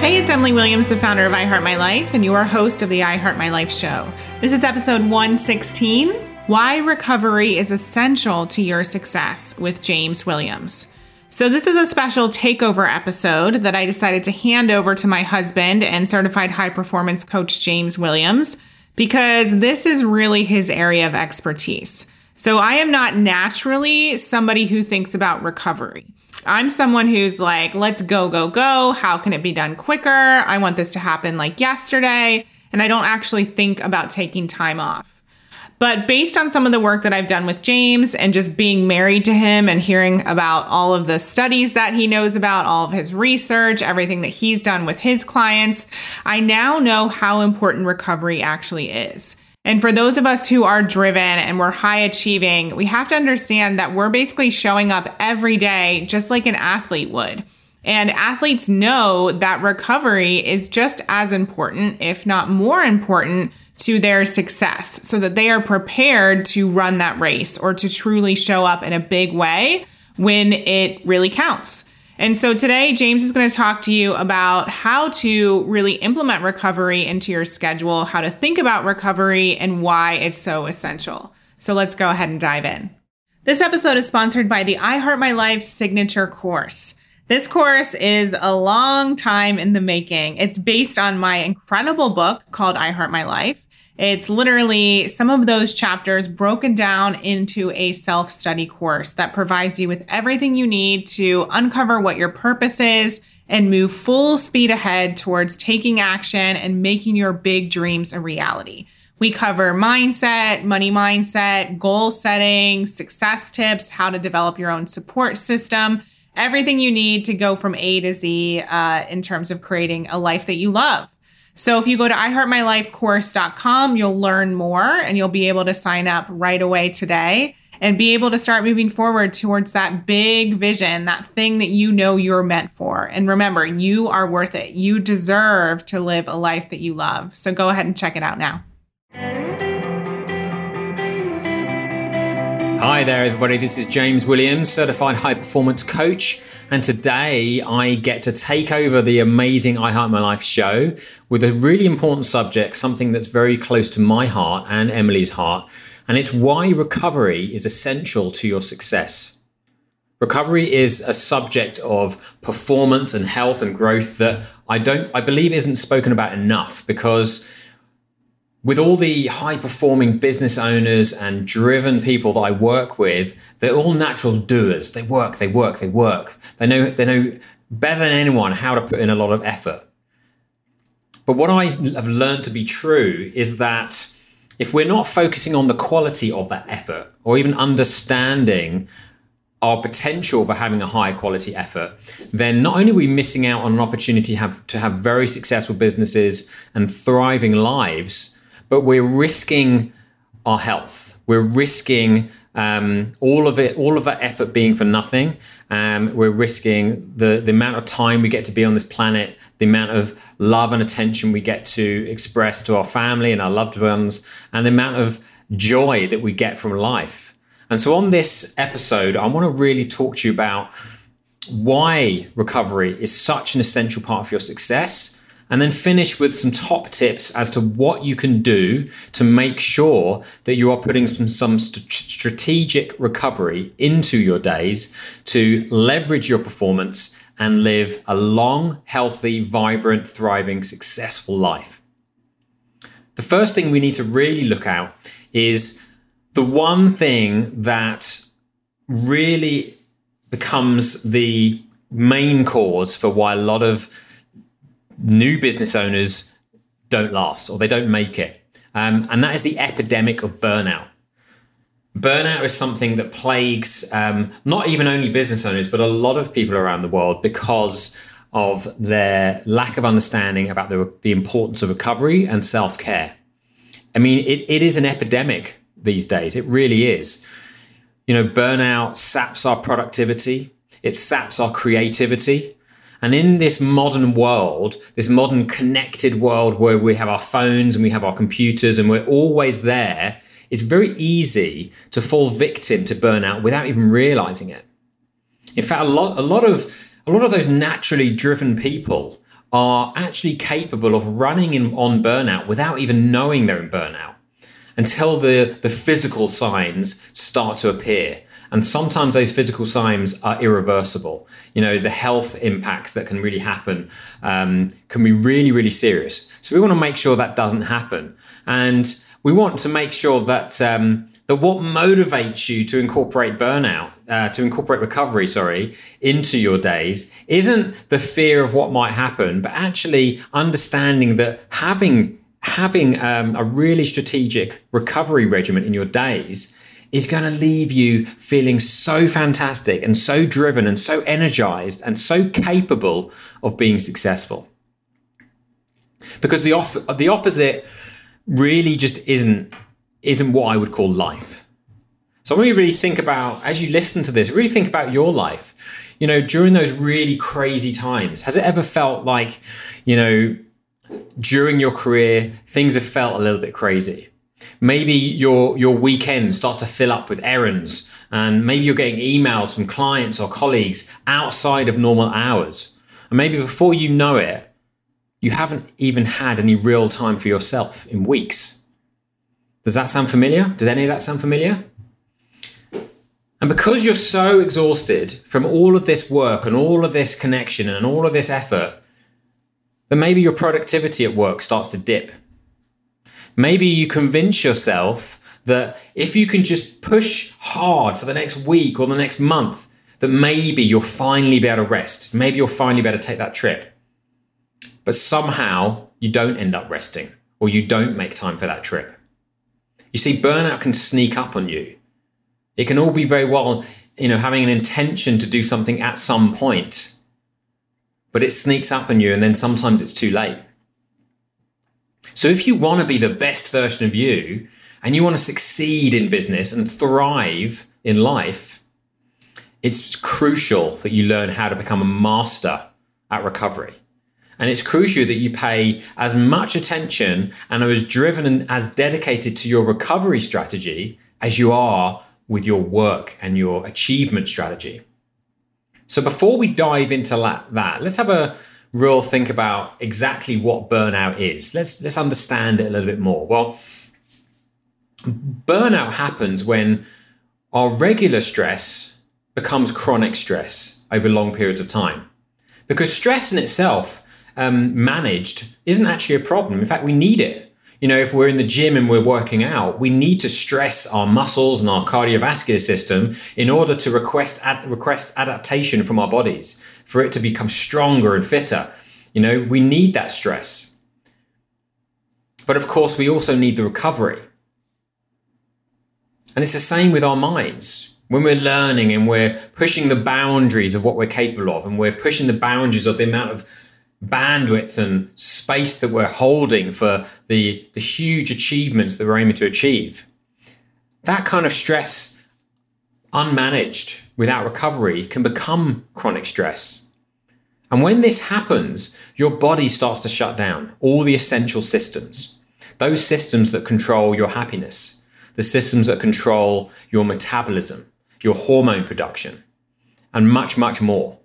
Hey, it's Emily Williams, the founder of iHeart My Life, and your host of the iHeart My Life show. This is episode 116 Why Recovery is Essential to Your Success with James Williams. So, this is a special takeover episode that I decided to hand over to my husband and certified high performance coach, James Williams, because this is really his area of expertise. So, I am not naturally somebody who thinks about recovery. I'm someone who's like, let's go, go, go. How can it be done quicker? I want this to happen like yesterday. And I don't actually think about taking time off. But based on some of the work that I've done with James and just being married to him and hearing about all of the studies that he knows about, all of his research, everything that he's done with his clients, I now know how important recovery actually is. And for those of us who are driven and we're high achieving, we have to understand that we're basically showing up every day just like an athlete would. And athletes know that recovery is just as important, if not more important, to their success so that they are prepared to run that race or to truly show up in a big way when it really counts. And so today, James is going to talk to you about how to really implement recovery into your schedule, how to think about recovery, and why it's so essential. So let's go ahead and dive in. This episode is sponsored by the I Heart My Life signature course. This course is a long time in the making. It's based on my incredible book called I Heart My Life. It's literally some of those chapters broken down into a self study course that provides you with everything you need to uncover what your purpose is and move full speed ahead towards taking action and making your big dreams a reality. We cover mindset, money mindset, goal setting, success tips, how to develop your own support system, everything you need to go from A to Z uh, in terms of creating a life that you love. So if you go to iheartmylifecourse.com, you'll learn more and you'll be able to sign up right away today and be able to start moving forward towards that big vision, that thing that you know you're meant for. And remember, you are worth it. You deserve to live a life that you love. So go ahead and check it out now. Hi there, everybody. This is James Williams, certified high performance coach. And today I get to take over the amazing I Heart My Life show with a really important subject, something that's very close to my heart and Emily's heart. And it's why recovery is essential to your success. Recovery is a subject of performance and health and growth that I don't, I believe isn't spoken about enough because with all the high performing business owners and driven people that I work with, they're all natural doers. They work, they work, they work. They know they know better than anyone how to put in a lot of effort. But what I have learned to be true is that if we're not focusing on the quality of that effort or even understanding our potential for having a high quality effort, then not only are we missing out on an opportunity have, to have very successful businesses and thriving lives, but we're risking our health. We're risking um, all of it, all of that effort being for nothing. Um, we're risking the the amount of time we get to be on this planet, the amount of love and attention we get to express to our family and our loved ones, and the amount of joy that we get from life. And so, on this episode, I want to really talk to you about why recovery is such an essential part of your success and then finish with some top tips as to what you can do to make sure that you are putting some, some st- strategic recovery into your days to leverage your performance and live a long, healthy, vibrant, thriving, successful life. The first thing we need to really look at is the one thing that really becomes the main cause for why a lot of new business owners don't last or they don't make it. Um, and that is the epidemic of burnout. Burnout is something that plagues um, not even only business owners, but a lot of people around the world because of their lack of understanding about the, the importance of recovery and self care. I mean, it, it is an epidemic these days. It really is. You know, burnout saps our productivity, it saps our creativity, and in this modern world, this modern connected world where we have our phones and we have our computers and we're always there, it's very easy to fall victim to burnout without even realizing it. In fact, a lot, a lot of a lot of those naturally driven people are actually capable of running in, on burnout without even knowing they're in burnout until the, the physical signs start to appear. And sometimes those physical signs are irreversible. You know, the health impacts that can really happen um, can be really, really serious. So we want to make sure that doesn't happen. And we want to make sure that um, that what motivates you to incorporate burnout, uh, to incorporate recovery, sorry, into your days isn't the fear of what might happen, but actually understanding that having having um, a really strategic recovery regimen in your days is going to leave you feeling so fantastic and so driven and so energized and so capable of being successful. Because the off- the opposite really just isn't isn't what I would call life. So when you really think about as you listen to this, really think about your life. You know, during those really crazy times, has it ever felt like, you know, during your career things have felt a little bit crazy? Maybe your your weekend starts to fill up with errands, and maybe you're getting emails from clients or colleagues outside of normal hours. And maybe before you know it, you haven't even had any real time for yourself in weeks. Does that sound familiar? Does any of that sound familiar? And because you're so exhausted from all of this work and all of this connection and all of this effort, then maybe your productivity at work starts to dip Maybe you convince yourself that if you can just push hard for the next week or the next month, that maybe you'll finally be able to rest. Maybe you'll finally be able to take that trip. But somehow you don't end up resting or you don't make time for that trip. You see, burnout can sneak up on you. It can all be very well, you know, having an intention to do something at some point, but it sneaks up on you and then sometimes it's too late. So if you want to be the best version of you and you want to succeed in business and thrive in life, it's crucial that you learn how to become a master at recovery. And it's crucial that you pay as much attention and are as driven and as dedicated to your recovery strategy as you are with your work and your achievement strategy. So before we dive into that, let's have a real think about exactly what burnout is. Let's let's understand it a little bit more. Well, burnout happens when our regular stress becomes chronic stress over long periods of time. Because stress in itself, um, managed, isn't actually a problem. In fact, we need it. You know, if we're in the gym and we're working out, we need to stress our muscles and our cardiovascular system in order to request ad- request adaptation from our bodies for it to become stronger and fitter. You know, we need that stress. But of course, we also need the recovery. And it's the same with our minds. When we're learning and we're pushing the boundaries of what we're capable of, and we're pushing the boundaries of the amount of bandwidth and space that we're holding for the, the huge achievements that we're aiming to achieve, that kind of stress, unmanaged without recovery, can become chronic stress. And when this happens, your body starts to shut down all the essential systems, those systems that control your happiness, the systems that control your metabolism, your hormone production, and much, much more.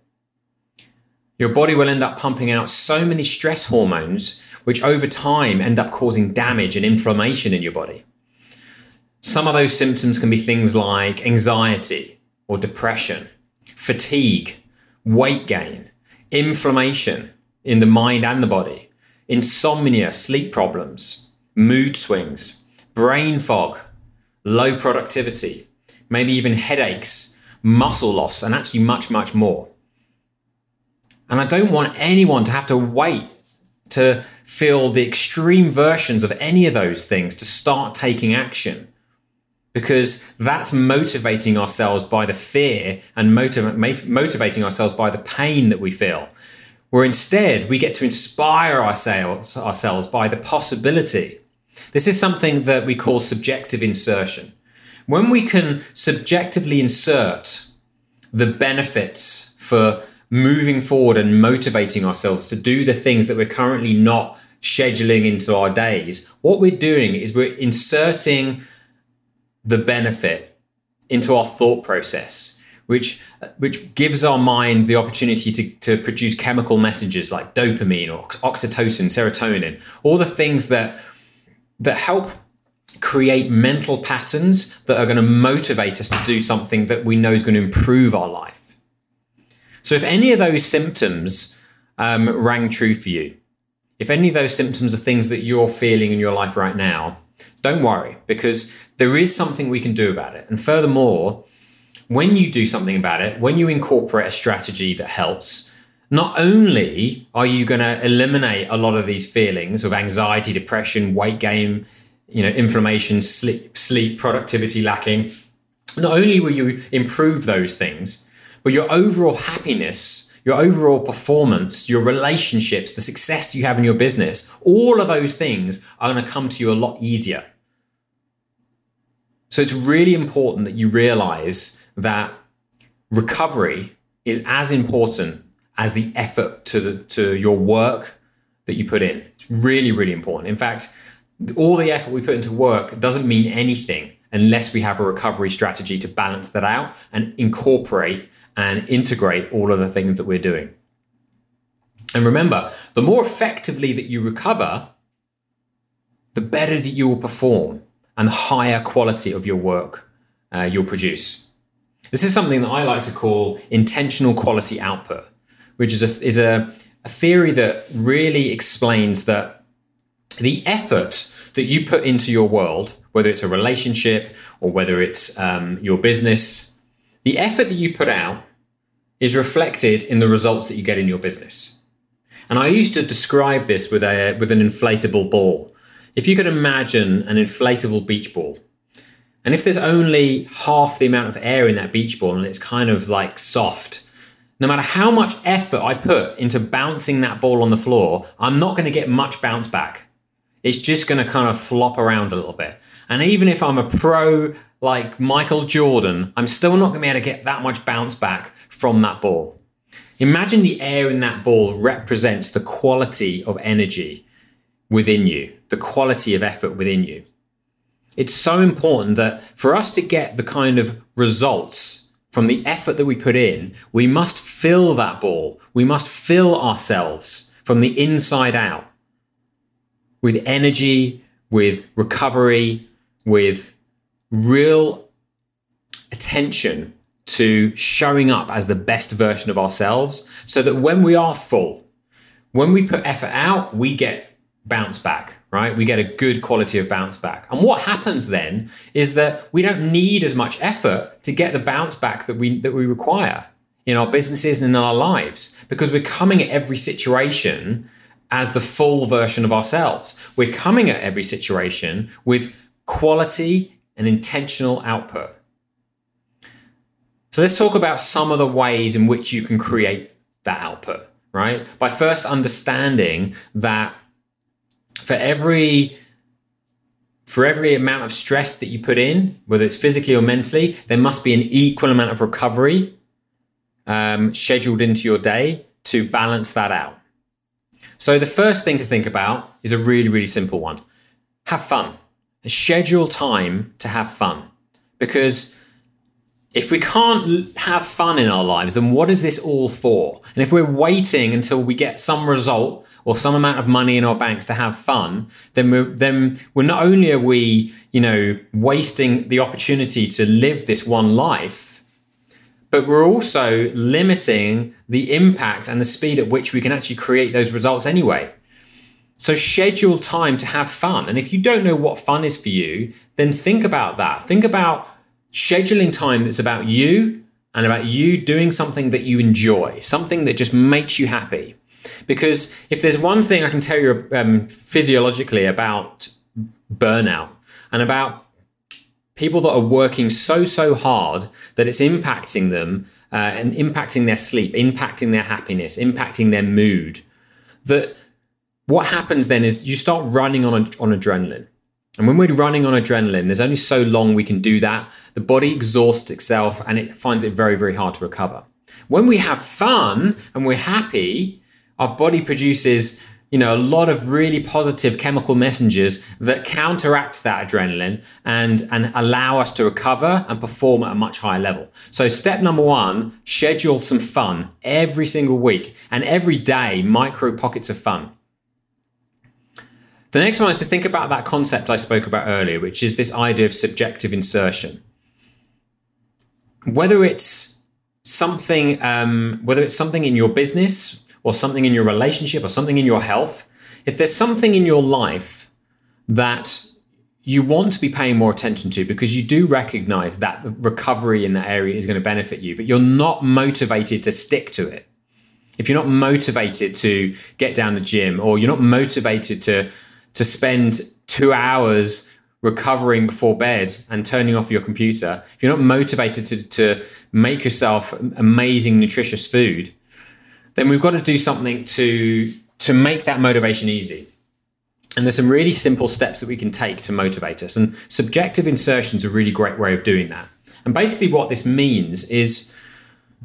Your body will end up pumping out so many stress hormones, which over time end up causing damage and inflammation in your body. Some of those symptoms can be things like anxiety or depression, fatigue, weight gain, inflammation in the mind and the body, insomnia, sleep problems, mood swings, brain fog, low productivity, maybe even headaches, muscle loss, and actually much, much more. And I don't want anyone to have to wait to feel the extreme versions of any of those things to start taking action because that's motivating ourselves by the fear and motiv- motivating ourselves by the pain that we feel. Where instead we get to inspire ourselves, ourselves by the possibility. This is something that we call subjective insertion. When we can subjectively insert the benefits for moving forward and motivating ourselves to do the things that we're currently not scheduling into our days, what we're doing is we're inserting the benefit into our thought process. which which gives our mind the opportunity to, to produce chemical messages like dopamine or oxytocin, serotonin, all the things that that help create mental patterns that are going to motivate us to do something that we know is going to improve our life. So if any of those symptoms um, rang true for you, if any of those symptoms are things that you're feeling in your life right now, don't worry because there is something we can do about it. And furthermore, when you do something about it, when you incorporate a strategy that helps, not only are you going to eliminate a lot of these feelings of anxiety, depression, weight gain, you know, inflammation, sleep, sleep, productivity lacking, not only will you improve those things, but your overall happiness, your overall performance, your relationships, the success you have in your business, all of those things are going to come to you a lot easier. So it's really important that you realize that recovery is as important as the effort to the, to your work that you put in. It's really, really important. In fact, all the effort we put into work doesn't mean anything unless we have a recovery strategy to balance that out and incorporate and integrate all of the things that we're doing. And remember, the more effectively that you recover, the better that you will perform and the higher quality of your work uh, you'll produce. This is something that I like to call intentional quality output, which is a, is a, a theory that really explains that the effort that you put into your world, whether it's a relationship or whether it's um, your business, the effort that you put out is reflected in the results that you get in your business. And I used to describe this with a with an inflatable ball. If you could imagine an inflatable beach ball, and if there's only half the amount of air in that beach ball and it's kind of like soft, no matter how much effort I put into bouncing that ball on the floor, I'm not going to get much bounce back. It's just going to kind of flop around a little bit. And even if I'm a pro like Michael Jordan, I'm still not going to be able to get that much bounce back from that ball. Imagine the air in that ball represents the quality of energy within you, the quality of effort within you. It's so important that for us to get the kind of results from the effort that we put in, we must fill that ball. We must fill ourselves from the inside out with energy, with recovery, with real attention to showing up as the best version of ourselves so that when we are full, when we put effort out, we get bounce back, right? We get a good quality of bounce back. And what happens then is that we don't need as much effort to get the bounce back that we that we require in our businesses and in our lives because we're coming at every situation as the full version of ourselves. We're coming at every situation with quality and intentional output. So let's talk about some of the ways in which you can create that output, right? By first understanding that for every for every amount of stress that you put in, whether it's physically or mentally, there must be an equal amount of recovery um, scheduled into your day to balance that out. So the first thing to think about is a really, really simple one. Have fun. Schedule time to have fun. Because if we can't have fun in our lives, then what is this all for? And if we're waiting until we get some result or some amount of money in our banks to have fun, then we're, then we're not only are we, you know, wasting the opportunity to live this one life, but we're also limiting the impact and the speed at which we can actually create those results anyway. So schedule time to have fun. And if you don't know what fun is for you, then think about that. Think about scheduling time that's about you and about you doing something that you enjoy, something that just makes you happy. Because if there's one thing I can tell you um, physiologically about burnout and about people that are working so, so hard that it's impacting them uh, and impacting their sleep, impacting their happiness, impacting their mood, that what happens then is you start running on, a, on adrenaline. And when we're running on adrenaline, there's only so long we can do that. The body exhausts itself and it finds it very, very hard to recover. When we have fun and we're happy, our body produces you know, a lot of really positive chemical messengers that counteract that adrenaline and, and allow us to recover and perform at a much higher level. So, step number one schedule some fun every single week and every day, micro pockets of fun. The next one is to think about that concept I spoke about earlier, which is this idea of subjective insertion. Whether it's something, um, whether it's something in your business or something in your relationship or something in your health, if there's something in your life that you want to be paying more attention to because you do recognize that the recovery in that area is going to benefit you, but you're not motivated to stick to it. If you're not motivated to get down the gym or you're not motivated to to spend 2 hours recovering before bed and turning off your computer, if you're not motivated to, to make yourself amazing nutritious food, then we've got to do something to to make that motivation easy. And there's some really simple steps that we can take to motivate us. And subjective insertion is a really great way of doing that. And basically, what this means is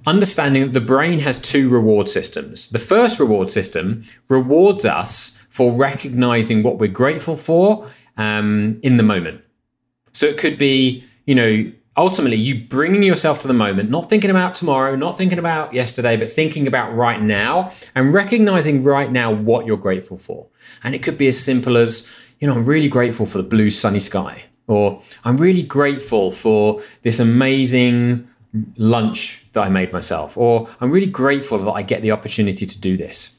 understanding that the brain has two reward systems. The first reward system rewards us for recognizing what we're grateful for um, in the moment. So it could be, you know, ultimately you bringing yourself to the moment, not thinking about tomorrow, not thinking about yesterday, but thinking about right now and recognizing right now what you're grateful for. And it could be as simple as, you know, I'm really grateful for the blue sunny sky, or I'm really grateful for this amazing lunch that I made myself, or I'm really grateful that I get the opportunity to do this.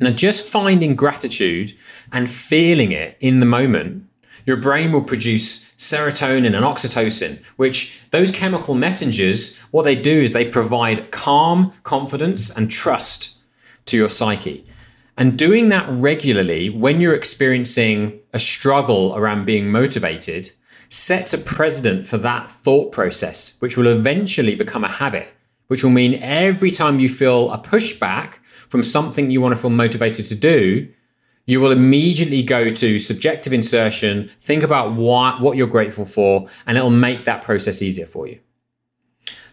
Now, just finding gratitude and feeling it in the moment your brain will produce serotonin and oxytocin, which those chemical messengers, what they do is they provide calm, confidence, and trust to your psyche. And doing that regularly when you're experiencing a struggle around being motivated sets a precedent for that thought process, which will eventually become a habit, which will mean every time you feel a pushback from something you want to feel motivated to do, you will immediately go to subjective insertion, think about what, you're grateful for, and it'll make that process easier for you.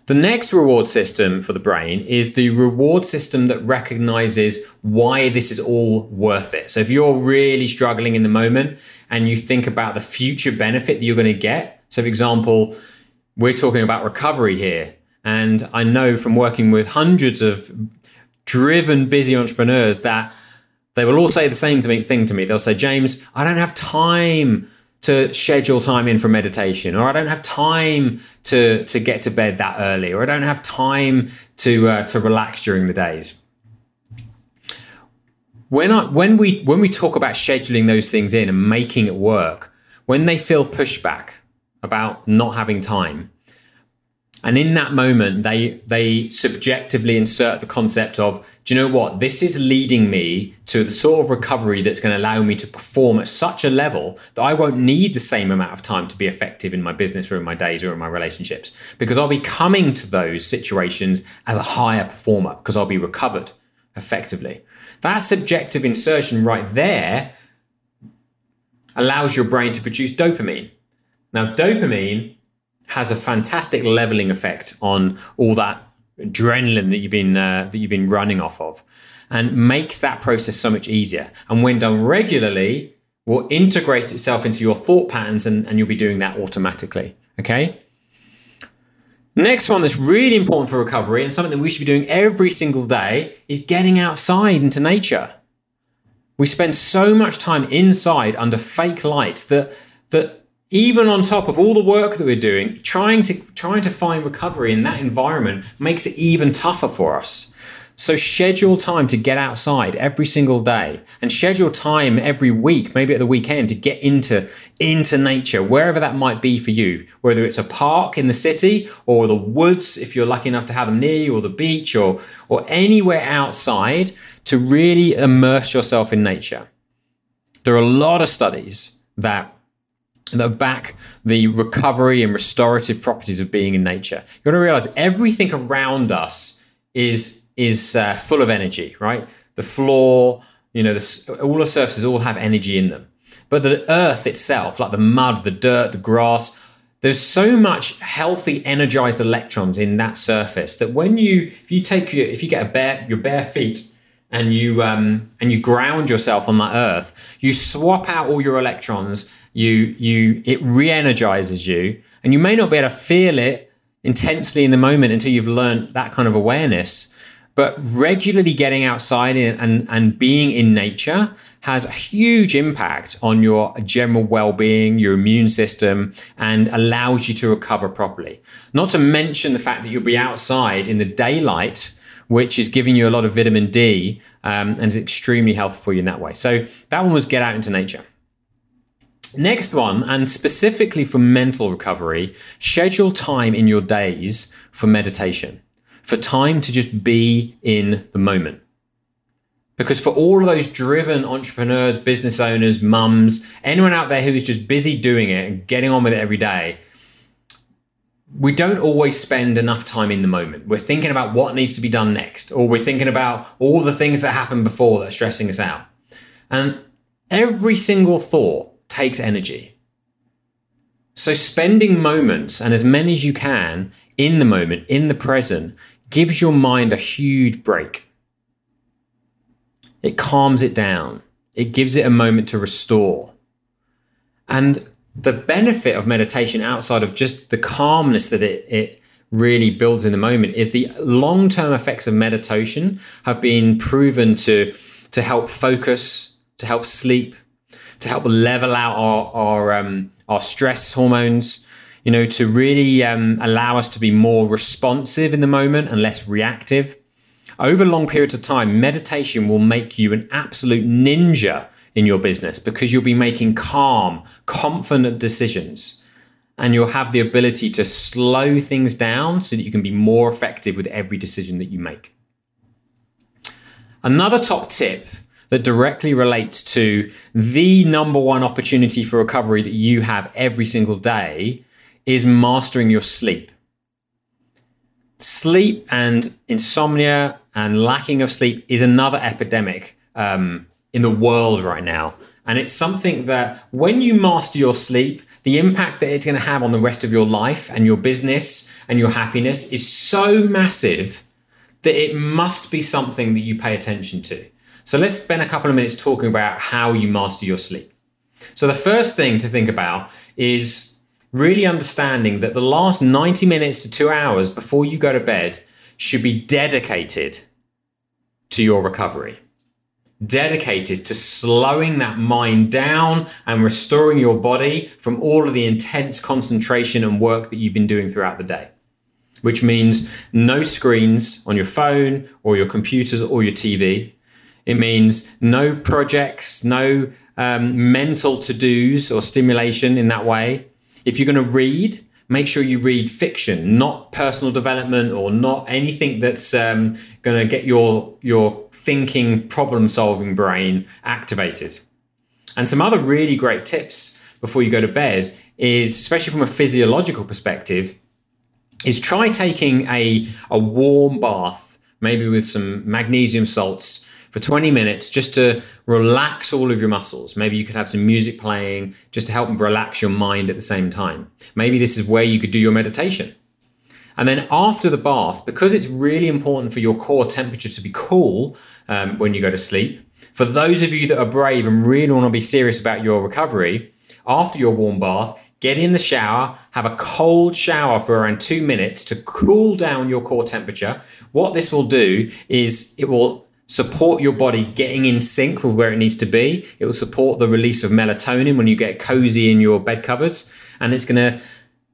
The next reward system for the brain is the reward system that recognizes why this is all worth it. So if you're really struggling in the moment and you think about the future benefit that you're going to get, so for example, we're talking about recovery here. And I know from working with hundreds of driven, busy entrepreneurs that they will all say the same thing to me. They'll say, James, I don't have time to schedule time in for meditation, or I don't have time to to get to bed that early, or I don't have time to uh, to relax during the days. When I when we when we talk about scheduling those things in and making it work, when they feel pushback about not having time, and in that moment they they subjectively insert the concept of do you know what? This is leading me to the sort of recovery that's going to allow me to perform at such a level that i won't need the same amount of time to be effective in my business or in my days or in my relationships because i'll be coming to those situations as a higher performer because i'll be recovered effectively. That subjective insertion right there allows your brain to produce dopamine. Now dopamine has a fantastic leveling effect on all that adrenaline that you've been uh, that you've been running off of, and makes that process so much easier. And when done regularly, will integrate itself into your thought patterns, and, and you'll be doing that automatically. Okay. Next one that's really important for recovery and something that we should be doing every single day is getting outside into nature. We spend so much time inside under fake lights that that even on top of all the work that we're doing, trying to trying to find recovery in that environment makes it even tougher for us. So schedule time to get outside every single day and schedule time every week, maybe at the weekend to get into into nature, wherever that might be for you, whether it's a park in the city or the woods if you're lucky enough to have them near you or the beach or or anywhere outside to really immerse yourself in nature. There are a lot of studies that that back the recovery and restorative properties of being in nature. You got to realize everything around us is is uh, full of energy, right? The floor, you know, the, all the surfaces all have energy in them. But the earth itself, like the mud, the dirt, the grass, there's so much healthy, energized electrons in that surface that when you if you take your if you get a bare your bare feet and you um, and you ground yourself on that earth, you swap out all your electrons. You you it re-energizes you, and you may not be able to feel it intensely in the moment until you've learned that kind of awareness. But regularly getting outside and, and being in nature has a huge impact on your general well-being, your immune system, and allows you to recover properly. Not to mention the fact that you'll be outside in the daylight which is giving you a lot of vitamin D um, and is extremely healthy for you in that way. So that one was get out into nature. Next one, and specifically for mental recovery, schedule time in your days for meditation, for time to just be in the moment. Because for all of those driven entrepreneurs, business owners, mums, anyone out there who is just busy doing it and getting on with it every day, we don't always spend enough time in the moment. We're thinking about what needs to be done next, or we're thinking about all the things that happened before that are stressing us out. And every single thought takes energy. So, spending moments and as many as you can in the moment, in the present, gives your mind a huge break. It calms it down, it gives it a moment to restore. And the benefit of meditation outside of just the calmness that it, it really builds in the moment is the long-term effects of meditation have been proven to to help focus to help sleep to help level out our our, um, our stress hormones you know to really um, allow us to be more responsive in the moment and less reactive over long periods of time meditation will make you an absolute ninja in your business because you'll be making calm, confident decisions. And you'll have the ability to slow things down so that you can be more effective with every decision that you make. Another top tip that directly relates to the number one opportunity for recovery that you have every single day is mastering your sleep. Sleep and insomnia and lacking of sleep is another epidemic um, in the world right now. And it's something that when you master your sleep, the impact that it's going to have on the rest of your life and your business and your happiness is so massive that it must be something that you pay attention to. So let's spend a couple of minutes talking about how you master your sleep. So the first thing to think about is really understanding that the last 90 minutes to two hours before you go to bed should be dedicated to your recovery dedicated to slowing that mind down and restoring your body from all of the intense concentration and work that you've been doing throughout the day. Which means no screens on your phone or your computers or your TV. It means no projects, no um, mental to dos or stimulation in that way. If you're going to read, make sure you read fiction, not personal development or not anything that's um, going to get your your thinking, problem solving brain activated. And some other really great tips before you go to bed is, especially from a physiological perspective, is try taking a, a warm bath, maybe with some magnesium salts for 20 minutes just to relax all of your muscles. Maybe you could have some music playing just to help relax your mind at the same time. Maybe this is where you could do your meditation. And then after the bath, because it's really important for your core temperature to be cool um, when you go to sleep, for those of you that are brave and really want to be serious about your recovery, after your warm bath, get in the shower, have a cold shower for around two minutes to cool down your core temperature. What this will do is it will support your body getting in sync with where it needs to be. It will support the release of melatonin when you get cozy in your bed covers, and it's going to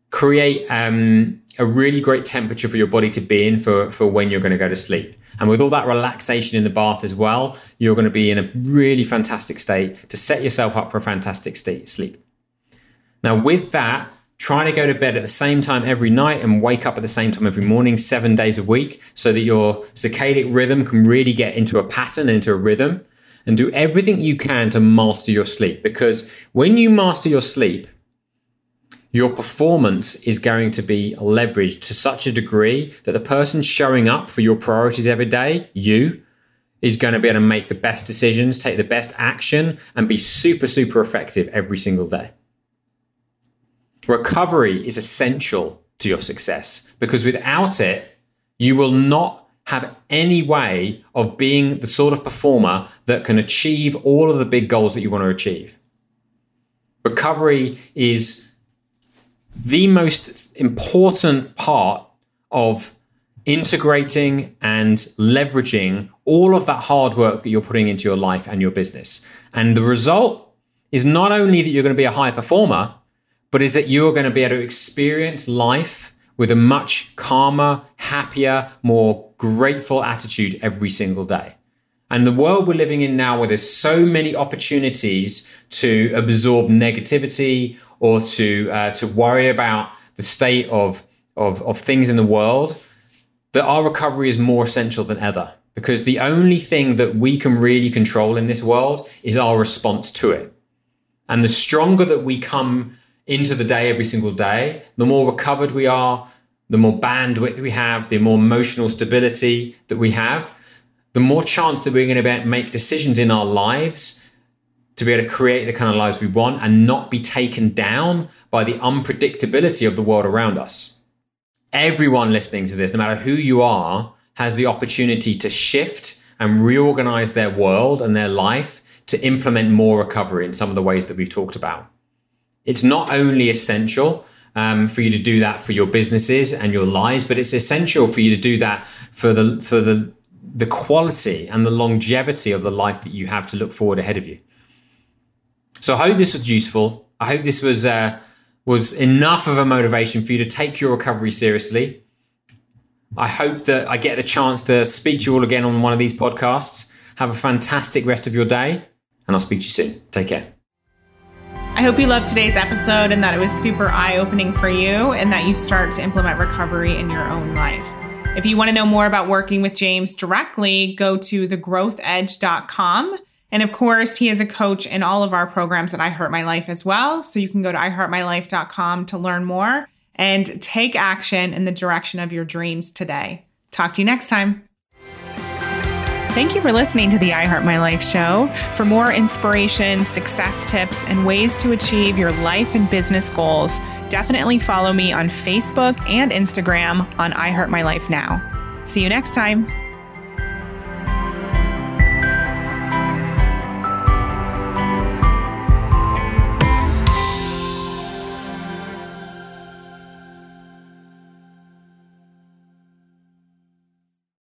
create um, a really great temperature for your body to be in for, for when you're going to go to sleep. And with all that relaxation in the bath as well, you're going to be in a really fantastic state to set yourself up for a fantastic sleep. Now, with that, try to go to bed at the same time every night and wake up at the same time every morning, seven days a week, so that your circadian rhythm can really get into a pattern, into a rhythm. And do everything you can to master your sleep because when you master your sleep, your performance is going to be leveraged to such a degree that the person showing up for your priorities every day, you, is going to be able to make the best decisions, take the best action, and be super, super effective every single day. Recovery is essential to your success because without it, you will not have any way of being the sort of performer that can achieve all of the big goals that you want to achieve. Recovery is the most important part of integrating and leveraging all of that hard work that you're putting into your life and your business. And the result is not only that you're going to be a high performer, but is that you're going to be able to experience life with a much calmer, happier, more grateful attitude every single day. And the world we're living in now, where there's so many opportunities to absorb negativity or to uh, to worry about the state of, of of things in the world, that our recovery is more essential than ever. Because the only thing that we can really control in this world is our response to it. And the stronger that we come into the day every single day, the more recovered we are, the more bandwidth we have, the more emotional stability that we have, the more chance that we're going to make decisions in our lives to be able to create the kind of lives we want and not be taken down by the unpredictability of the world around us. Everyone listening to this, no matter who you are, has the opportunity to shift and reorganize their world and their life to implement more recovery in some of the ways that we've talked about. It's not only essential um, for you to do that for your businesses and your lives, but it's essential for you to do that for the for the the quality and the longevity of the life that you have to look forward ahead of you. So I hope this was useful. I hope this was uh, was enough of a motivation for you to take your recovery seriously. I hope that I get the chance to speak to you all again on one of these podcasts. Have a fantastic rest of your day, and I'll speak to you soon. Take care. I hope you loved today's episode and that it was super eye opening for you and that you start to implement recovery in your own life. If you want to know more about working with James directly, go to thegrowthedge.com. And of course, he is a coach in all of our programs at I Heart My Life as well. So you can go to iheartmylife.com to learn more and take action in the direction of your dreams today. Talk to you next time. Thank you for listening to the I Heart My Life show. For more inspiration, success tips, and ways to achieve your life and business goals, definitely follow me on Facebook and Instagram on I Heart My Life Now. See you next time.